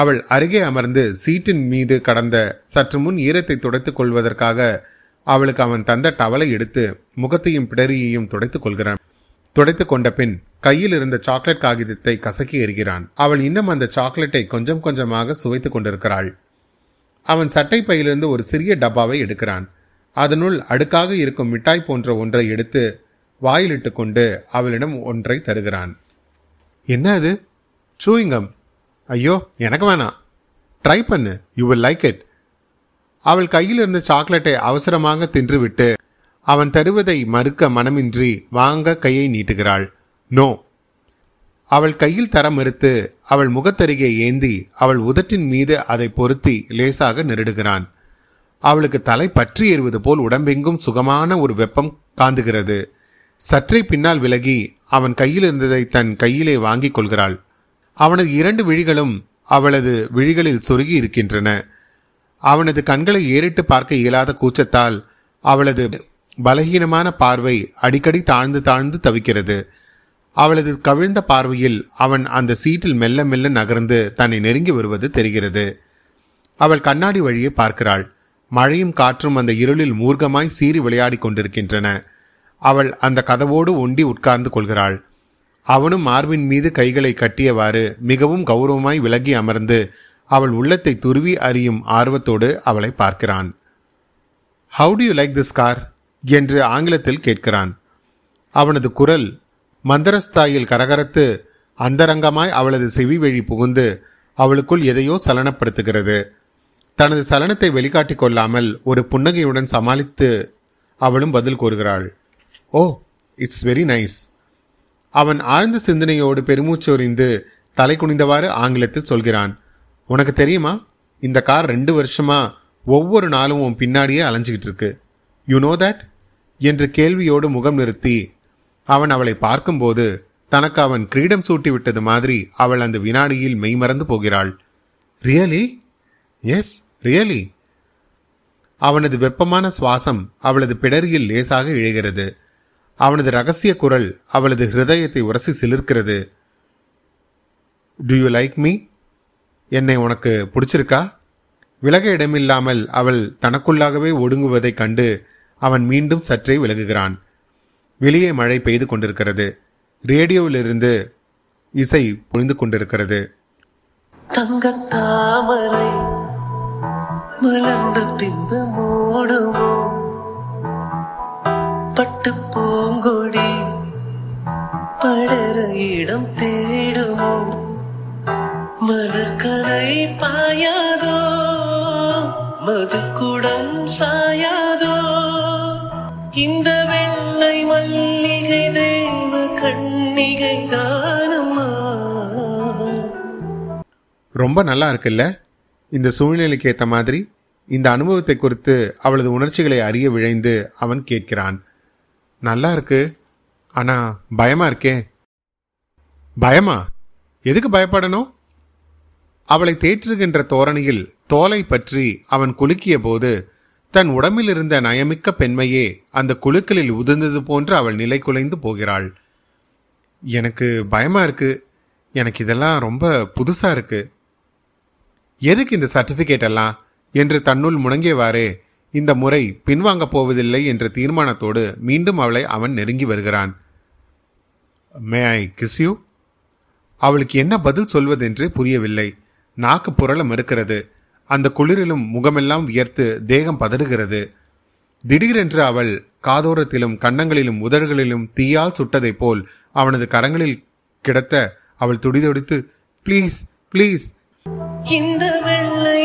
அவள் அருகே அமர்ந்து சீட்டின் மீது கடந்த சற்று முன் ஈரத்தை துடைத்துக் கொள்வதற்காக அவளுக்கு அவன் தந்த டவலை எடுத்து முகத்தையும் பிடரியையும் துடைத்துக் கொள்கிறான். துடைத்துக் கொண்ட பின் கையில் இருந்த சாக்லேட் காகிதத்தை கசக்கி எறிகிறான். அவள் இன்னும் அந்த சாக்லேட்டை கொஞ்சம் கொஞ்சமாக சுவைத்துக் கொண்டிருக்கிறாள். அவன் சட்டை பையிலிருந்து ஒரு சிறிய டப்பாவை எடுக்கிறான். அதனுள் அடுக்காக இருக்கும் மிட்டாய் போன்ற ஒன்றை எடுத்து வாயிலிட்டு கொண்டு அவளிடம் ஒன்றை தருகிறான். என்ன அது? சூயிங்கம் ஐயோ எனக்கு வேணாம். ட்ரை பண்ணு. யூ வில் லைக் இட் அவள் கையில் இருந்த சாக்லேட்டை அவசரமாக தின்றுவிட்டு அவன் தருவதை மறுக்க மனமின்றி வாங்க கையை நீட்டுகிறாள். நோ அவள் கையில் தர மறுத்து அவள் முகத்தருகே ஏந்தி அவள் உதட்டின் மீது அதை பொருத்தி லேசாக நெருடுகிறான். அவளுக்கு தலை பற்றி எறுவது போல் உடம்பெங்கும் சுகமான ஒரு வெப்பம் காந்துகிறது. சற்றே பின்னால் விலகி அவன் கையில் இருந்ததை தன் கையிலே வாங்கிக் கொள்கிறாள். அவனது இரண்டு விழிகளும் அவளது விழிகளில் சொருகி இருக்கின்றன. அவனது கண்களை ஏறிட்டு பார்க்க இயலாத கூச்சத்தால் அவளது பலகீனமான பார்வை அடிக்கடி தாழ்ந்து தாழ்ந்து தவிக்கிறது. அவளது கவிழ்ந்த பார்வையில் அவன் அந்த சீட்டில் மெல்ல மெல்ல நகர்ந்து தன்னை நெருங்கி வருவது தெரிகிறது. அவள் கண்ணாடி வழியே பார்க்கிறாள். மழையும் காற்றும் அந்த இருளில் மூர்க்கமாய் சீறி விளையாடி கொண்டிருக்கின்றன. அவள் அந்த கதவோடு ஒண்டி உட்கார்ந்து கொள்கிறாள். அவனும் மார்பின் மீது கைகளை கட்டியவாறு மிகவும் கௌரவமாய் விலகி அமர்ந்து அவள் உள்ளத்தை துருவி அறியும் ஆர்வத்தோடு அவளை பார்க்கிறான். How do you like this car என்று ஆங்கிலத்தில் கேட்கிறான். அவனது குரல் மந்தரஸ்தாயில் கரகரத்து அந்தரங்கமாய் அவளது செவி வழி புகுந்து அவளுக்குள் எதையோ சலனப்படுத்துகிறது. தனது சலனத்தை வெளிக்காட்டிக் கொள்ளாமல் ஒரு புன்னகையுடன் சமாளித்து அவளும் பதில் கூறுகிறாள். ஓ இட்ஸ் வெரி நைஸ் அவன் ஆழ்ந்த சிந்தனையோடு பெருமூச்சொறிந்து தலை குனிந்தவாறு ஆங்கிலத்தில் சொல்கிறான் உனக்கு தெரியுமா? இந்த கார் ரெண்டு வருஷமா ஒவ்வொரு நாளும் உன் பின்னாடியே அலைஞ்சிக்கிட்டு இருக்கு. யூ நோ தட் என்று கேள்வியோடு முகம் நிறுத்தி அவன் அவளை பார்க்கும்போது தனக்கு அவன் கிரீடம் சூட்டி விட்டது மாதிரி அவள் அந்த வினாடியில் மெய்மறந்து போகிறாள். ரியலி எஸ் ரியலி அவனது வெப்பமான சுவாசம் அவளது பிடரியில் லேசாக இழைகிறது. அவனது ரகசிய குரல் அவளது ஹிருதயத்தை உரசி சிலிர்க்கிறது. டு யூ லைக் மீ என்னை உனக்கு பிடிச்சிருக்கா? விலக இடமில்லாமல் அவள் தனக்குள்ளாகவே ஒடுங்குவதைக் கண்டு அவன் மீண்டும் சற்றே விலகுகிறான். வெளியே மழை பெய்து கொண்டிருக்கிறது. ரேடியோவிலிருந்து இசை பொழிந்து கொண்டிருக்கிறது. தங்க தாமரை மலர்ந்த பின்பு மூடுமோ இடம் தேடுமோ? மலர்கனை பாயாதோ? மதுக்குடம் சாயாதோ? இந்த வெள்ளை மல்லிகை தேவ கண்ணிகை தானம்மா? ரொம்ப நல்லா இருக்குல்ல? இந்த சூழ்நிலைக்கு ஏற்ற மாதிரி இந்த அனுபவத்தை குறித்து அவளது உணர்ச்சிகளை அறிய விழைந்து அவன் கேட்கிறான். நல்லா இருக்கு. ஆனா பயமா இருக்கே. பயமா? எதுக்கு பயப்படணும்? அவளை தேற்றுகின்ற தோரணியில் தோலை பற்றி அவன் குலுக்கிய போது தன் உடம்பில் இருந்த நயமிக்க பெண்மையே அந்த குழுக்களில் உதிர்ந்தது போன்று அவள் நிலை குலைந்து போகிறாள். எனக்கு பயமா இருக்கு. எனக்கு இதெல்லாம் ரொம்ப புதுசா இருக்கு. எதுக்கு இந்த சர்டிபிகேட் எல்லாம்? என்று தன்னுள் முணங்கியவாறே இந்த முறை பின்வாங்க போவதில்லை என்ற தீர்மானத்தோடு மீண்டும் அவளை அவன் நெருங்கி வருகிறான். மே ஐ கிஸ் யூ அவளுக்கு என்ன பதில் சொல்வதென்று புரியவில்லை. நாக்கு புரள மறுக்கிறது அந்த குளிரிலும் முகமெல்லாம் வியர்த்து தேகம் பதறுகிறது. திடீரென்று அவள் காதோரத்திலும் கன்னங்களிலும் உதடுகளிலும் தீயால் சுட்டதைப் போல் அவனது கரங்களில் கிடத்த அவள் துடிதொடித்து ப்ளீஸ் ப்ளீஸ் இந்த வெள்ளை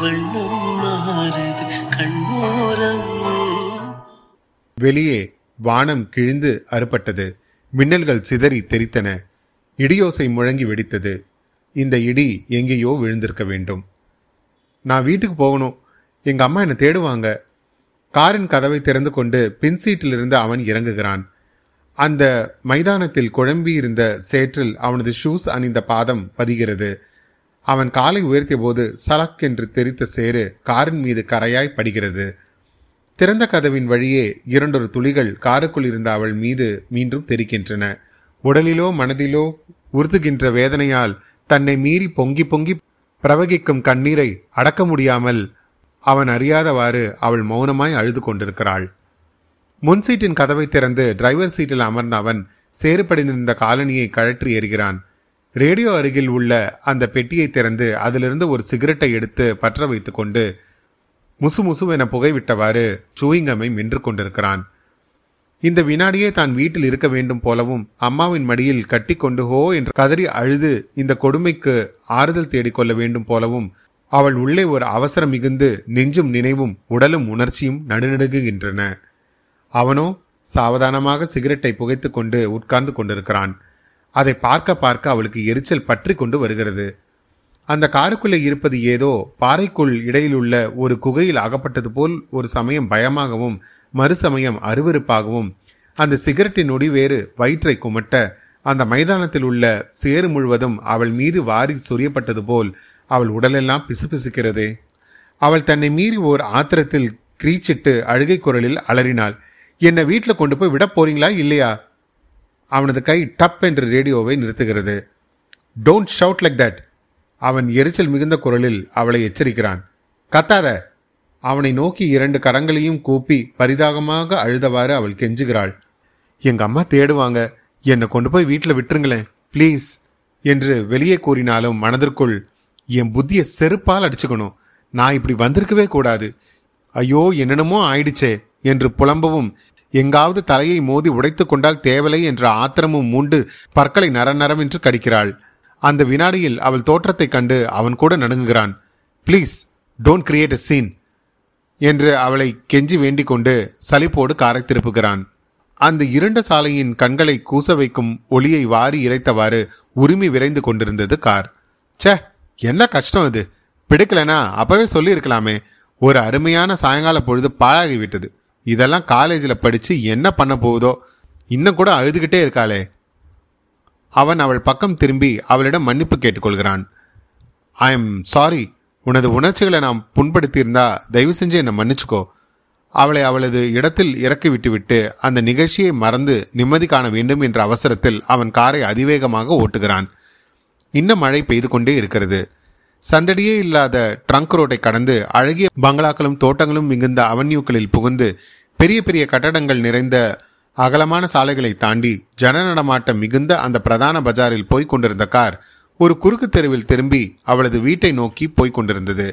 வண்ணம் மாறுது கண்ணோரம் வெளியே வானம் கிழிந்து அறுபட்டது மின்னல்கள் சிதறி தெரித்தன இடியோசை முழங்கி வெடித்தது. இந்த இடி எங்கேயோ விழுந்திருக்க வேண்டும். நான் வீட்டுக்கு போகணும். எங்க அம்மா என்னை தேடுவாங்க. காரின் கதவை திறந்து கொண்டு பின் சீட்டிலிருந்து அவன் இறங்குகிறான். அந்த மைதானத்தில் குழம்பி இருந்த சேற்றில் அவனது ஷூஸ் அணிந்த பாதம் பதிகிறது. அவன் காலை உயர்த்திய போது சலக் என்று தெரித்த சேறு காரின் மீது கரையாய் படுகிறது. திறந்த கதவின் வழியே இரண்டொரு துளிகள் காருக்குள் இருந்த அவள் மீது மீண்டும் தெரிக்கின்றன உடலிலோ மனதிலோ உறுத்துகின்ற வேதனையால் தன்னை மீறி பொங்கி பொங்கி பிரவகிக்கும் கண்ணீரை அடக்க முடியாமல் அவன் அறியாதவாறு அவள் மௌனமாய் அழுது கொண்டிருக்கிறாள். முன் சீட்டின் கதவை திறந்து டிரைவர் சீட்டில் அமர்ந்த அவன் சேறுபடிந்திருந்த காலனியை கழற்றி எறிகிறான். ரேடியோ அருகில் உள்ள அந்த பெட்டியை திறந்து அதிலிருந்து ஒரு சிகரெட்டை எடுத்து பற்ற வைத்து கொண்டு முசு முசு என புகைவிட்டவாறு சூயிங்கமை மென்று கொண்டிருக்கிறான். இந்த வினாடியே தான் வீட்டில் இருக்க வேண்டும் போலவும் அம்மாவின் மடியில் கட்டிக்கொண்டு ஹோ என்று கதறி அழுது இந்த கொடுமைக்கு ஆறுதல் தேடிக்கொள்ள வேண்டும் போலவும் அவள் உள்ளே ஒரு அவசரம் மிகுந்து நெஞ்சும் நினைவும் உடலும் உணர்ச்சியும் நடுநடுங்குகின்றன. அவனோ சாவதானமாக சிகரெட்டை புகைத்துக்கொண்டு உட்கார்ந்து கொண்டிருக்கிறான். அதை பார்க்க பார்க்க அவளுக்கு எரிச்சல் பற்றி கொண்டு வருகிறது. அந்த காருக்குள்ளே இருப்பது ஏதோ பாறைக்குள் இடையிலுள்ள ஒரு குகையில் அகப்பட்டது போல் ஒரு சமயம் பயமாகவும் மறுசமயம் அருவருப்பாகவும் அந்த சிகரெட்டின் நொடி வேறு வயிற்றை குமட்ட அந்த மைதானத்தில் உள்ள சேறு முழுவதும் அவள் மீது வாரி சொரியப்பட்டது போல் அவள் உடலெல்லாம் பிசுபிசுக்கிறதே. அவள் தன்னை மீறி ஓர் ஆத்திரத்தில் கிரீச்சிட்டு அழுகை குரலில் அலறினாள். என்னை வீட்டில் கொண்டு போய் விட போறீங்களா இல்லையா? அவனது கை டப் என்று ரேடியோவை நிறுத்துகிறது. டோன்ட் ஷவுட் லைக் தட் அவன் எரிச்சல் மிகுந்த குரலில் அவளை எச்சரிக்கிறான். கத்தாத. அவனை நோக்கி இரண்டு கரங்களையும் கூப்பி பரிதாகமாக அழுதவாறு அவள் கெஞ்சுகிறாள். எங்க அம்மா தேடுவாங்க. என்னை கொண்டு போய் வீட்டில் விட்டுருங்களேன். ப்ளீஸ் என்று வெளியே கூறினாலும் மனதிற்குள் என் புத்தியை செருப்பால் அடிச்சுக்கணும். நான் இப்படி வந்திருக்கவே கூடாது. ஐயோ என்னென்னமோ ஆயிடுச்சே என்று புலம்பவும் எங்காவது தலையை மோதி உடைத்து கொண்டால் தேவலை என்ற ஆத்திரமும் மூண்டு பற்களை நரநரவென்று கடிக்கிறாள். அந்த வினாடியில் அவள் தோற்றத்தைக் கண்டு அவன் கூட நடுங்குகிறான். Please don't create a scene என்று அவளை கெஞ்சி வேண்டிக் கொண்டு சலிப்போடு காரை திருப்புகிறான். அந்த இருண்ட சாலையின் கண்களை கூச வைக்கும் ஒளியை வாரி இறைத்தவாறு உரிமை விரைந்து கொண்டிருந்தது கார். ச்சே என்ன கஷ்டம் இது பிடிக்கலனா அப்பவே சொல்லியிருக்கலாமே. ஒரு அருமையான சாயங்கால பொழுது பாழாகிவிட்டது. இதெல்லாம் காலேஜில் படித்து என்ன பண்ண போகுதோ இன்னும் கூட அழுதுகிட்டே இருக்காளே. அவன் அவள் பக்கம் திரும்பி அவளிடம் மன்னிப்பு கேட்டுக்கொள்கிறான். ஐ எம் சாரி உனது உணர்ச்சிகளை நாம் புண்படுத்தியிருந்தா தயவு செஞ்சு என்னை மன்னிச்சுக்கோ. அவளை அவளது இடத்தில் இறக்கி விட்டுவிட்டு அந்த நிகழ்ச்சியை மறந்து நிம்மதி காண வேண்டும் என்ற அவசரத்தில் அவன் காரை அதிவேகமாக ஓட்டுகிறான். இன்னும் மழை பெய்து கொண்டே இருக்கிறது. சந்தடியே இல்லாத ட்ரங்க் ரோட்டை கடந்து அழகிய பங்களாக்களும் தோட்டங்களும் மிகுந்த அவன்யூக்களில் புகுந்து பெரிய பெரிய கட்டடங்கள் நிறைந்த அகலமான சாலைகளை தாண்டி ஜன நடமாட்டம் மிகுந்த அந்த பிரதான பஜாரில் போய்க் கொண்டிருந்த கார் ஒரு குறுக்கு தெருவில் திரும்பி அவளது வீட்டை நோக்கி போய்க் கொண்டிருந்தது.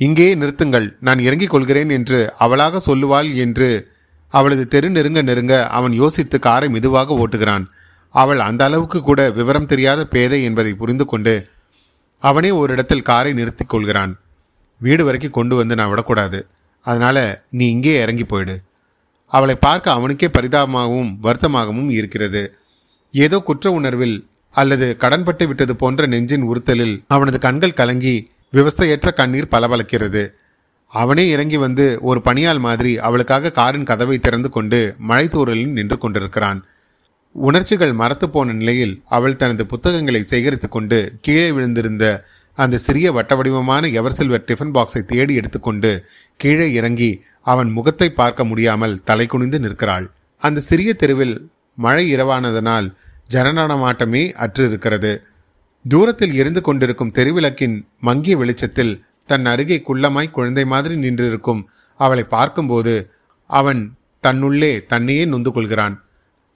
இங்கே நிறுத்துங்கள் நான் இறங்கிக் கொள்கிறேன் என்று அவளாக சொல்லுவாள் என்று அவளது தெரு நெருங்க நெருங்க அவன் யோசித்து காரை மெதுவாக ஓட்டுகிறான். அவள் அந்த அளவுக்கு கூட விவரம் தெரியாத பேதை என்பதை புரிந்து கொண்டு அவனே ஒரு இடத்தில் காரை நிறுத்தி கொள்கிறான். வீடு வரைக்கும் கொண்டு வந்து நான் விடக்கூடாது. அதனால நீ இங்கே இறங்கி போயிடு. அவளை பார்க்க அவனுக்கே பரிதாபமாகவும் வருத்தமாகவும் இருக்கிறது. ஏதோ குற்ற உணர்வில் அல்லது கடன்பட்டு விட்டது போன்ற நெஞ்சின் உறுத்தலில் அவனது கண்கள் கலங்கி விவஸ்தையற்ற கண்ணீர் பளபளக்கிறது. அவனே இறங்கி வந்து ஒரு பணியாள் மாதிரி அவளுக்காக காரின் கதவை திறந்து கொண்டு மழை நின்று கொண்டிருக்கிறான். உணர்ச்சிகள் மறத்து போன நிலையில் அவள் தனது புத்தகங்களை சேகரித்து கொண்டு கீழே விழுந்திருந்த அந்த சிறிய வட்ட வடிவமான எவர்சில்வர் டிஃபன் பாக்ஸை தேடி எடுத்துக்கொண்டு கீழே இறங்கி அவன் முகத்தை பார்க்க முடியாமல் தலை குனிந்து நிற்கிறாள். அந்த சிறிய தெருவில் மழை இரவானதனால் ஜனநடமாட்டமே அற்று இருக்கிறது தூரத்தில் இருந்து கொண்டிருக்கும் தெருவிளக்கின் மங்கிய வெளிச்சத்தில் தன் அருகே குள்ளமாய் குழந்தை மாதிரி நின்றிருக்கும் அவளை பார்க்கும்போது அவன் தன்னுள்ளே தன்னையே நொந்து கொள்கிறான்.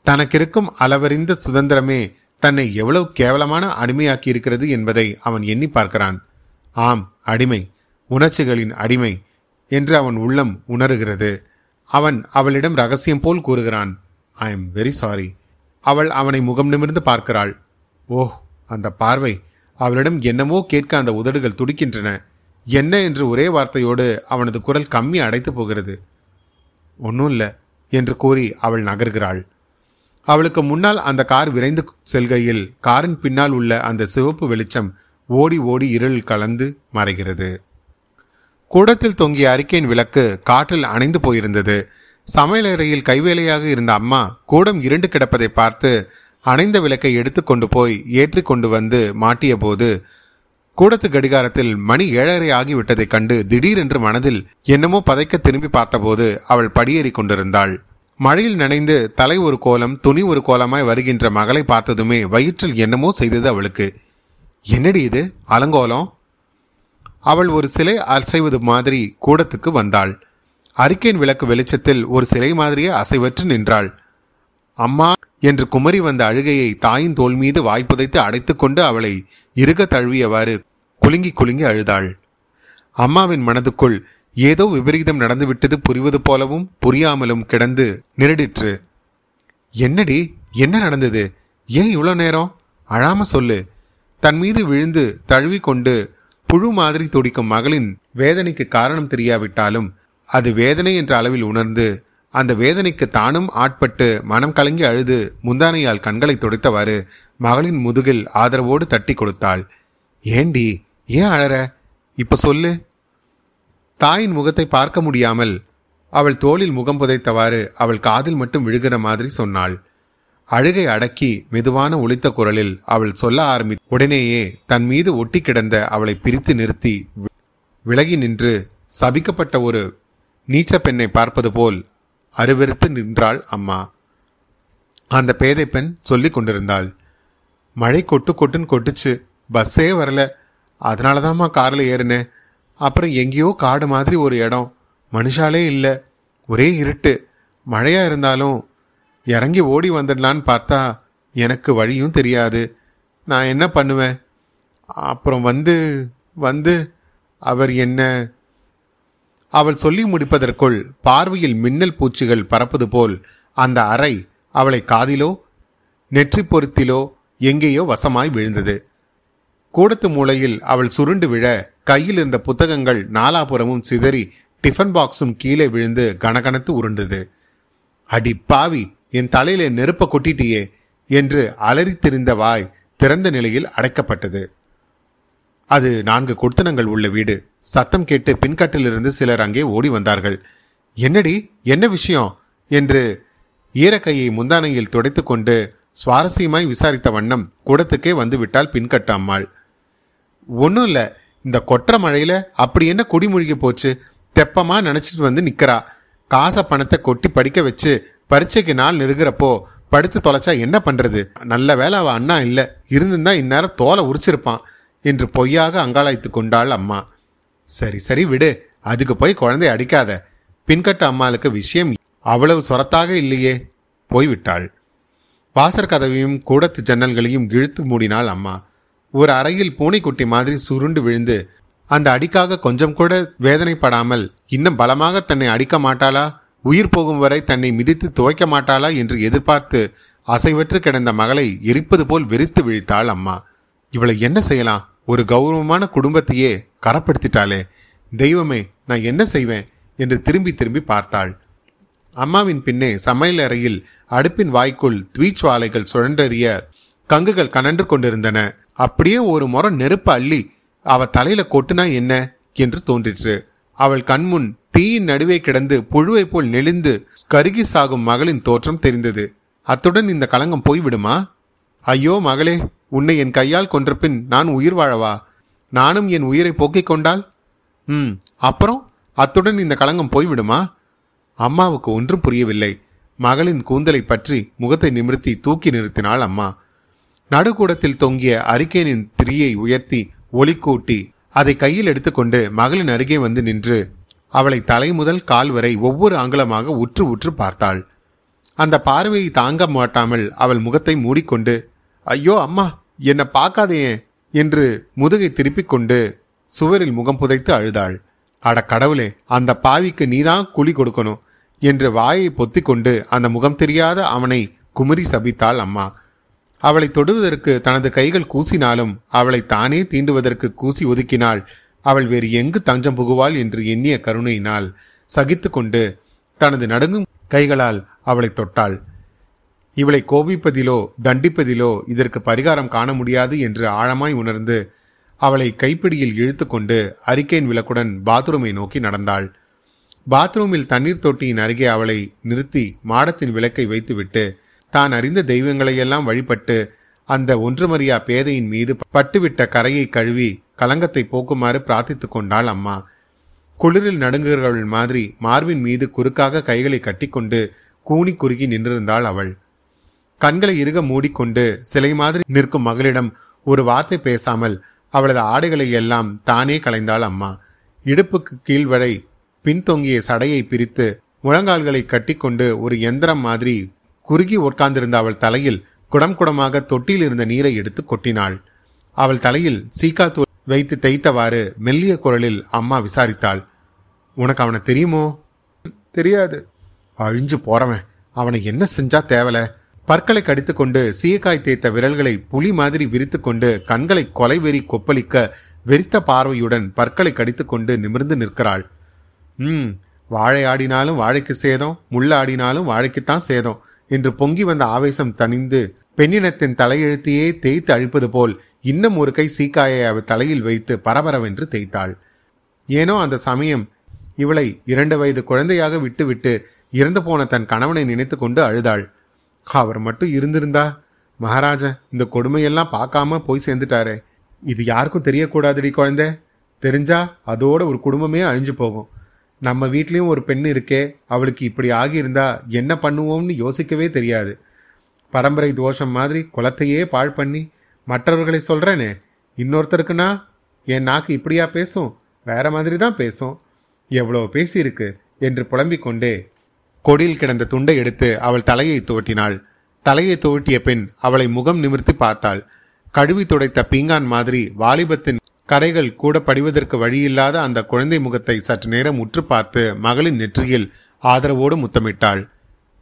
தனக்கிருக்கும் அளவறிந்த சுதந்திரமே தன்னை எவ்வளவு கேவலமான அடிமையாக்கி இருக்கிறது என்பதை அவன் எண்ணி பார்க்கிறான். ஆம் அடிமை. உணர்ச்சிகளின் அடிமை என்று அவன் உள்ளம் உணர்கிறது. அவன் அவளிடம் ரகசியம் போல் கூறுகிறான். I am very sorry. அவள் அவனை முகம் நிமிர்ந்து பார்க்கிறாள். ஓஹ் அந்த பார்வை. அவளிடம் என்னமோ கேட்க அந்த உதடுகள் துடிக்கின்றன. என்ன என்று ஒரே வார்த்தையோடு அவனது குரல் கம்மி அடைத்து போகிறது. ஒன்றும் இல்லை என்று கூறி அவள் நகர்கிறாள். அவளுக்கு முன்னால் அந்த கார் விரைந்து செல்கையில் காரின் பின்னால் உள்ள அந்த சிவப்பு வெளிச்சம் ஓடி ஓடி இருள் கலந்து மறைகிறது. கூடத்தில் தொங்கிய அறிக்கையின் விளக்கு காற்றில் அணைந்து போயிருந்தது. சமையலறையில் கைவேலையாக இருந்த அம்மா கூடம் இருண்டு கிடப்பதை பார்த்து அணைந்த விளக்கை எடுத்து கொண்டு போய் ஏற்றி கொண்டு வந்து மாட்டிய போது கூடத்து கடிகாரத்தில் மணி ஏழரை ஆகிவிட்டதைக் கண்டு திடீரென்று மனதில் என்னமோ பதைக்க திரும்பி பார்த்தபோது அவள் படியேறி கொண்டிருந்தாள். மழையில் நனைந்து தலை ஒரு கோலம் துணி ஒரு கோலமாய் வருகின்ற மகளை பார்த்ததுமே வயிற்றில் என்னமோ செய்தது அவளுக்கு. என்னடி இது? அலங்கோலம்? அவள் ஒரு சிலை அசைவது மாதிரி கூடத்துக்கு வந்தாள். அறிக்கையின் விளக்கு வெளிச்சத்தில் ஒரு சிலை மாதிரியே அசைவற்று நின்றாள். அம்மா! என்று குமரி வந்த அழுகையை தாயின் தோல் மீது வாய்ப்புதைத்து அடைத்துக்கொண்டு அவளை இறுக தழுவியவாறு குலுங்கி குலுங்கி அழுதாள். அம்மாவின் மனதுக்குள் ஏதோ விபரீதம் நடந்துவிட்டது புரிவது போலவும் புரியாமலும் கிடந்து நிரடிற்று. என்னடி? என்ன நடந்தது? ஏன் இவ்வளோ நேரம்? அழாம சொல்லு. தன் மீது விழுந்து தழுவிக்கொண்டு புழு மாதிரி துடிக்கும் மகளின் வேதனைக்கு காரணம் தெரியாவிட்டாலும் அது வேதனை என்ற அளவில் உணர்ந்து அந்த வேதனைக்கு தானும் ஆட்பட்டு மனம் கலங்கி அழுது முந்தானையால் கண்களை துடைத்தவாறு மகளின் முதுகில் ஆதரவோடு தட்டி கொடுத்தாள். ஏண்டி? ஏன் அழற? இப்ப சொல்லு. தாயின் முகத்தை பார்க்க முடியாமல் அவள் தோளில் முகம் புதைத்தவாறு அவள் காதில் மட்டும் விழுகிற மாதிரி சொன்னாள். அழுகை அடக்கி மெதுவான ஒளித்த குரலில் அவள் சொல்ல ஆரம்பி உடனேயே தன் மீது ஒட்டி கிடந்த அவளை பிரித்து நிறுத்தி விலகி நின்று சபிக்கப்பட்ட ஒரு நீச்ச பெண்ணை பார்ப்பது போல் அருவெறுத்து நின்றாள் அம்மா. அந்த பேதை பெண் சொல்லிக் கொண்டிருந்தாள். மழை கொட்டு கொட்டுன்னு கொட்டுச்சு. பஸ்ஸே வரல. அதனால தான்மா காரில் ஏறினேன் அப்புறம் எங்கேயோ காடு மாதிரி ஒரு இடம். மனுஷாலே இல்லை. ஒரே இருட்டு. மழையாக இருந்தாலும் இறங்கி ஓடி வந்துடலான்னு பார்த்தா எனக்கு வழியும் தெரியாது. நான் என்ன பண்ணுவேன்? அப்புறம் வந்து வந்து அவர் என்ன? அவள் சொல்லி முடிப்பதற்குள் பார்வையில் மின்னல் பூச்சிகள் பறப்பது போல் அந்த அறை அவளை காதிலோ நெற்றி பொருத்திலோ எங்கேயோ வசமாய் விழுந்தது. கூடத்து மூலையில் அவள் சுருண்டு விழ கையில் இருந்த புத்தகங்கள் நாலாபுறமும் சிதறி டிஃபன் பாக்ஸும் கீழே விழுந்து கனகனத்து உருண்டது. அடி பாவி என் தலையில நெருப்ப கொட்டிட்டியே என்று அலறித்திருந்த வாய் திறந்த நிலையில் அடைக்கப்பட்டது. அது நான்கு கொடுத்தனங்கள் உள்ள வீடு. சத்தம் கேட்டு பின்கட்டிலிருந்து சிலர் அங்கே ஓடி வந்தார்கள். என்னடி என்ன விஷயம்? என்று ஈரக்கையை முந்தானையில் துடைத்துக்கொண்டு சுவாரஸ்யமாய் விசாரித்த வண்ணம் கூடத்துக்கே வந்து பின்கட்ட அம்மாள். ஒன்றும் இல்லை இந்த கொற்ற மழையில அப்படி என்ன குடிமூழ்கி போச்சு? தெப்பமா நினைச்சிட்டு வந்து நிக்கிறா. காசை பணத்தை கொட்டி படிக்க வச்சு பரீட்சைக்கு நாள் நெருங்குறப்போ படுத்து தொலைச்சா என்ன பண்றது? நல்ல வேலை அவ அண்ணா இல்ல. இருந்திருந்தா இந்நேரம் தோலை உரிச்சிருப்பான் என்று பொய்யாக அங்காளாய்த்து கொண்டாள் அம்மா. சரி சரி விடு. அதுக்கு போய் குழந்தை அடிக்காத. பின்கட்டு அம்மாளுக்கு விஷயம் அவ்வளவு சொரத்தாக இல்லையே. போய்விட்டாள். வாசற் கதவையும் கூடத்து ஜன்னல்களையும் இழுத்து மூடினாள் அம்மா. ஒரு அறையில் பூனைக்குட்டி மாதிரி சுருண்டு விழுந்து அந்த அடிக்காக கொஞ்சம் கூட வேதனைப்படாமல் இன்னும் பலமாக தன்னை அடிக்க மாட்டாளா? உயிர் போகும் வரை தன்னை மிதித்து துவைக்க மாட்டாளா? என்று எதிர்பார்த்து அசைவற்று கிடந்த மகளை எரிப்பது போல் வெறித்து விழித்தாள் அம்மா. இவளை என்ன செய்யலாம்? ஒரு கௌரவமான குடும்பத்தையே கரப்படுத்திட்டாளே. தெய்வமே நான் என்ன செய்வேன்? என்று திரும்பி திரும்பி பார்த்தாள். அம்மாவின் பின்னே சமையல் அறையில் அடுப்பின் வாய்க்குள் தீச்சுவாலைகள் சுழன்றறிய கங்குகள் கனன்று கொண்டிருந்தன. அப்படியே ஒரு முறை நெருப்பு அள்ளி அவ தலையில கொட்டுனா என்ன என்று தோன்றிற்று. அவள் கண்முன் தீயின் நடுவே கிடந்து புழுவை போல் நெளிந்து கருகி சாகும் மகளின் தோற்றம் தெரிந்தது. அத்துடன் இந்த களங்கம் போய்விடுமா? ஐயோ மகளே உன்னை என் கையால் கொன்ற பின் நான் உயிர் வாழவா? நானும் என் உயிரை போக்கிக் கொண்டால்? ம் அப்புறம்? அத்துடன் இந்த களங்கம் போய்விடுமா? அம்மாவுக்கு ஒன்றும் புரியவில்லை. மகளின் கூந்தலை பற்றி முகத்தை நிமிர்த்தி தூக்கி நிறுத்தினாள் அம்மா. நடுக்கூடத்தில் தொங்கிய அரிக்கேனின் திரியை உயர்த்தி ஒலி கூட்டி அதை கையில் எடுத்துக்கொண்டு மகளின் அருகே வந்து நின்று அவளை தலை முதல் கால் வரை ஒவ்வொரு ஆங்கிலமாக உற்று உற்று பார்த்தாள். அந்த பார்வையை தாங்க மாட்டாமல் அவள் முகத்தை மூடிக்கொண்டு ஐயோ அம்மா என்னை பார்க்காதையே என்று முதுகை திருப்பிக் கொண்டு சுவரில் முகம் புதைத்து அழுதாள். அட கடவுளே அந்த பாவிக்கு நீதான் குழி கொடுக்கணும் என்று வாயை பொத்திக்கொண்டு அந்த முகம் தெரியாத அவனை குமரி சபித்தாள் அம்மா. அவளை தொடுவதற்கு தனது கைகள் கூசினாலும் அவளை தானே தீண்டுவதற்கு கூசி ஒதுக்கினாள். அவள் வேறு எங்கு தஞ்சம் புகுவாள் என்று எண்ணிய கருணையினால் சகித்துக்கொண்டு தனது நடுங்கும் கைகளால் அவளை தொட்டாள். இவளை கோபிப்பதிலோ தண்டிப்பதிலோ இதற்கு பரிகாரம் காண முடியாது என்று ஆழமாய் உணர்ந்து அவளை கைப்பிடியில் இழுத்துக்கொண்டு அரிக்கேன் விளக்குடன் பாத்ரூமை நோக்கி நடந்தாள். பாத்ரூமில் தண்ணீர் தொட்டியின் அருகே அவளை நிறுத்தி மாடத்தின் விளக்கை வைத்துவிட்டு தான் அறிந்த தெய்வங்களையெல்லாம் வழிபட்டு அந்த ஒன்றுமறியா பேதையின் மீது பட்டுவிட்ட கரையை கழுவி கலங்கத்தை போக்குமாறு பிரார்த்தித்து கொண்டாள் அம்மா. குளிரில் நடுங்குகிறவள் மாதிரி மார்பின் மீது குறுக்காக கைகளை கட்டிக்கொண்டு கூனி குறுகி நின்றிருந்தாள் அவள். கண்களை இறுக மூடிக்கொண்டு சிலை மாதிரி நிற்கும் மகளிடம் ஒரு வார்த்தை பேசாமல் அவளது ஆடைகளை எல்லாம் தானே களைந்தாள் அம்மா. இடுப்புக்கு கீழ்வரை பின்தொங்கிய சடையை பிரித்து முழங்கால்களை கட்டிக்கொண்டு ஒரு எந்திரம் மாதிரி குறுகி உட்கார்ந்திருந்த அவள் தலையில் குடம் குடமாக தொட்டியில் இருந்த நீரை எடுத்து கொட்டினாள். அவள் தலையில் சீக்காத்தூள் வைத்து தேய்த்தவாறு மெல்லிய குரலில் அம்மா விசாரித்தாள். உனக்கு அவனை தெரியுமோ? தெரியாது. அழிஞ்சு போறவன். அவனை என்ன செஞ்சா தேவல? பற்களை கடித்துக்கொண்டு சீயக்காய் தேய்த்த விரல்களை புலி மாதிரி விரித்துக்கொண்டு கண்களை கொலை வெறி கொப்பளிக்க வெறித்த பார்வையுடன் பற்களை கடித்துக்கொண்டு நிமிர்ந்து நிற்கிறாள். ம் வாழை ஆடினாலும் வாழைக்கு சேதம் முள்ள ஆடினாலும் வாழைக்குத்தான் சேதம். என்று பொங்கி வந்த ஆவேசம் தணிந்து பெண்ணினத்தின் தலையெழுத்தையே தேய்த்து அழிப்பது போல் இன்னும் ஒரு கை சீக்காயை அவள் தலையில் வைத்து பரபரவென்று தேய்த்தாள். ஏனோ அந்த சமயம் இவளை இரண்டு வயது குழந்தையாக விட்டுவிட்டு இறந்து போன தன் கணவனை நினைத்து கொண்டு அழுதாள். அவர் மட்டும் இருந்திருந்தா? மகாராஜா இந்த கொடுமையெல்லாம் பார்க்காம போய் சேர்ந்துட்டாரே. இது யாருக்கும் தெரியக்கூடாதுடி குழந்தை. தெரிஞ்சா அதோட ஒரு குடும்பமே அழிஞ்சு போகும். நம்ம வீட்லேயும் ஒரு பெண் இருக்கே அவளுக்கு இப்படி ஆகியிருந்தா என்ன பண்ணுவோம்னு யோசிக்கவே தெரியாது. பரம்பரை தோஷம் மாதிரி குலத்தையே பாழ் பண்ணி மற்றவர்களை சொல்கிறேனே இன்னொருத்தருக்குன்னா என் நாக்கு இப்படியா பேசும்? வேற மாதிரி தான் பேசும். எவ்வளோ பேசியிருக்கு என்று புலம்பிக் கொண்டே கொடியில் கிடந்த துண்டை எடுத்து அவள் தலையை துவட்டினாள். தலையை துவட்டிய பெண் அவளை முகம் நிமிர்த்தி பார்த்தாள். கழுவி துடைத்த பீங்கான் மாதிரி வாலிபத்தின் கரைகள் கூட படிவதற்கு வழியில்லாத அந்த குழந்தை முகத்தை சற்று நேரம் உற்று பார்த்து மகளின் நெற்றியில் ஆதரவோடு முத்தமிட்டாள்.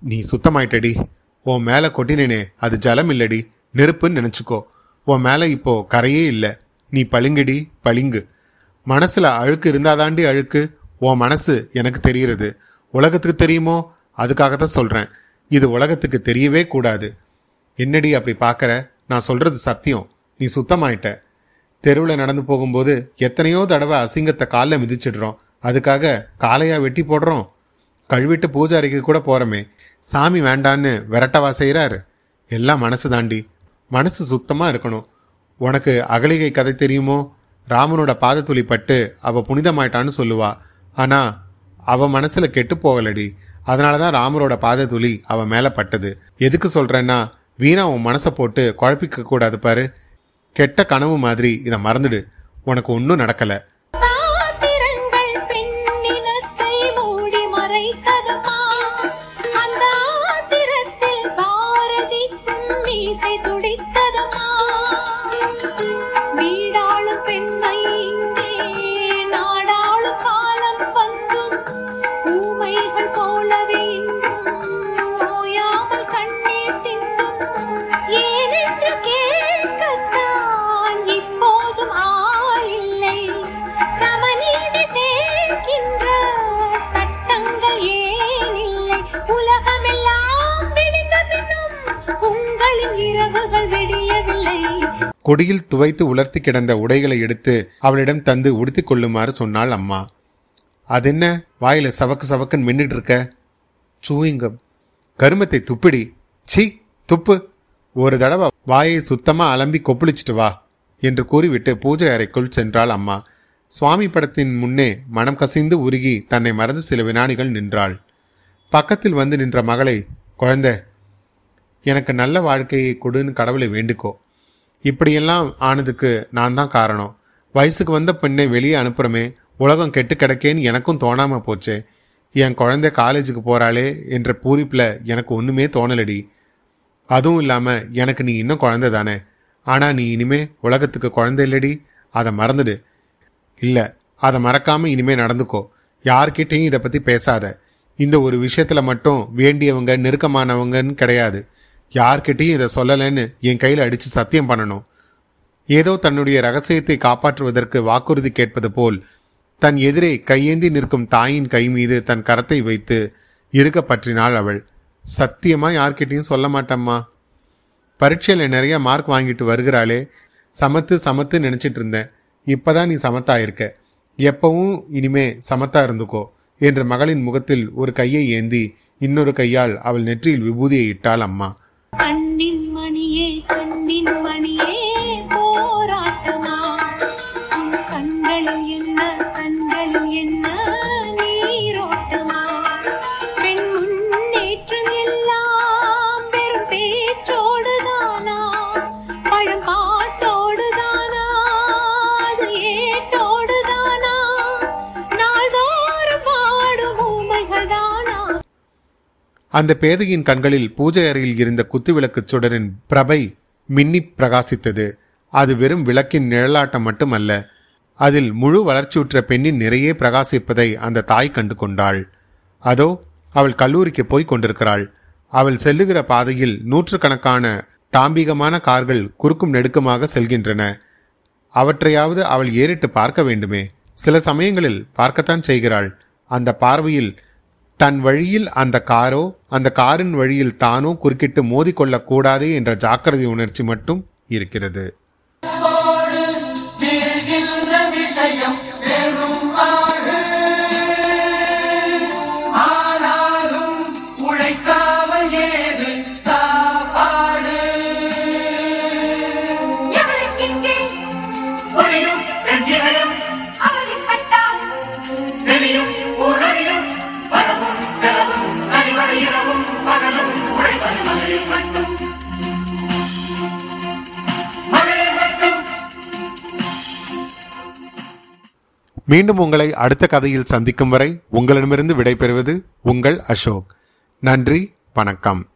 நீ சுத்தமாயிட்டடி. உன் மேலே கொட்டினேனே. அது ஜலம் இல்லடி. நெருப்புன்னு நினைச்சுக்கோ. உன் மேலே இப்போ கரையே இல்லை. நீ பளிங்குடி. பளிங்கு. மனசுல அழுக்கு இருந்தாதாண்டி அழுக்கு. உன் மனசு எனக்கு தெரிகிறது. உலகத்துக்கு தெரியுமோ? அதுக்காகத்தான் சொல்றேன். இது உலகத்துக்கு தெரியவே கூடாது. என்னடி அப்படி பார்க்குற? நான் சொல்றது சத்தியம். நீ சுத்தமாயிட்ட. தெருவில் நடந்து போகும்போது எத்தனையோ தடவை அசிங்கத்தை காலில் மிதிச்சிடுறோம். அதுக்காக காலையாக வெட்டி போடுறோம். கழுவிட்டு பூஜாரிக்கு கூட போகிறோமே சாமி வேண்டான்னு விரட்டவா செய்கிறாரு எல்லாம் மனசு தாண்டி மனசு சுத்தமாக இருக்கணும். உனக்கு அகலிகை கதை தெரியுமோ? ராமனோட பாதத்துளி பட்டு அவள் புனிதமாயிட்டான்னு சொல்லுவா. ஆனால் அவள் மனசில் கெட்டு போகலடி. அதனாலதான் ராமரோட பாதத்துளி அவன் மேலே பட்டது. எதுக்கு சொல்கிறேன்னா வீணா உன் மனசை போட்டு குழப்பிக்க கூடாது பாரு. கெட்ட கனவு மாதிரி இதை மறந்துடு. உனக்கு ஒன்றும் நடக்கல. கொடியில் துவைத்து உலர்த்தி கிடந்த உடைகளை எடுத்து அவளிடம் தந்து உடுத்திக் கொள்ளுமாறு சொன்னாள் அம்மா. அதென்ன? வாயில சவக்கு சவக்குன்னு மின்னிட்டு இருக்க? கருமத்தை துப்பிடி. சி துப்பு. ஒரு தடவை வாயை சுத்தமா அலம்பி கொப்புளிச்சிட்டு வா என்று கூறிவிட்டு பூஜை அறைக்குள் சென்றாள் அம்மா. சுவாமி படத்தின் முன்னே மனம் கசிந்து உருகி தன்னை மறந்து சில வினாடிகள் நின்றாள். பக்கத்தில் வந்து நின்ற மகளை குழந்தை எனக்கு நல்ல வாழ்க்கையை கொடுன்னு கடவுளை வேண்டுகோ இப்படியெல்லாம் ஆனதுக்கு நான் தான் காரணம். வயசுக்கு வந்த பெண்ணை வெளியே அனுப்புறமே உலகம் கெட்டு கிடக்கேன்னு எனக்கும் தோணாம போச்சே. என் குழந்தை காலேஜுக்கு போறாளே என்ற பூரிப்பில் எனக்கு ஒண்ணுமே தோணலடி. அதுவும் இல்லாம எனக்கு நீ இன்னும் குழந்தை தானே. ஆனா நீ இனிமே உலகத்துக்கு குழந்தை இல்லடி. அதை மறந்துடு. இல்ல அதை மறக்காம இனிமே நடந்துக்கோ. யார்கிட்டயும் இதை பத்தி பேசாத. இந்த ஒரு விஷயத்துல மட்டும் வேண்டியவங்க நெருக்கமானவங்கன்னு கிடையாது. யார்கிட்டையும் இதை சொல்லலைன்னு என் கையில் அடித்து சத்தியம் பண்ணணும். ஏதோ தன்னுடைய ரகசியத்தை காப்பாற்றுவதற்கு வாக்குறுதி கேட்பது போல் தன் எதிரே கையேந்தி நிற்கும் தாயின் கை மீது தன் கரத்தை வைத்து இருக்க பற்றினாள் அவள். சத்தியமாக யார்கிட்டையும் சொல்ல மாட்டம்மா. பரீட்சையில் நிறைய மார்க் வாங்கிட்டு வருகிறாளே. சமத்து சமத்து நினச்சிட்டு இருந்தேன். இப்பதான் நீ சமத்தா இருக்க. எப்பவும் இனிமே சமத்தா இருந்துக்கோ என்று மகளின் முகத்தில் ஒரு கையை ஏந்தி இன்னொரு கையால் அவள் நெற்றியில் விபூதியை இட்டாள் அம்மா. கண்ணின் மணியே. அந்த பேதையின் கண்களில் பூஜை அறையில் இருந்த குத்துவிளக்குச் சுடரின் பிரபை மின்னி பிரகாசித்தது. அது வெறும் விளக்கின் நிழலாட்டம் மட்டுமல்ல அதில் முழு வளர்ச்சியுற்ற பெண்ணின் நிறையே பிரகாசிப்பதை அந்த தாய் கண்டு கொண்டாள். அதோ அவள் கல்லூரிக்கு போய் கொண்டிருக்கிறாள். அவள் செல்லுகிற பாதையில் நூற்றுக்கணக்கான டாம்பிகமான கார்கள் குறுக்கும் நெடுக்குமாக செல்கின்றன. அவற்றையாவது அவள் ஏறிட்டு பார்க்க வேண்டுமே. சில சமயங்களில் பார்க்கத்தான் செய்கிறாள். அந்த பார்வையில் தன் வழியில் அந்த காரோ அந்த காரின் வழியில் தானோ குறுக்கிட்டு மோதிக்கொள்ளக் கூடாதே என்ற ஜாக்கிரதை உணர்ச்சி மட்டும் இருக்கிறது. மீண்டும் உங்களை அடுத்த கதையில் சந்திக்கும் வரை உங்களிடமிருந்து விடைபெறுவது உங்கள் அசோக். நன்றி வணக்கம்.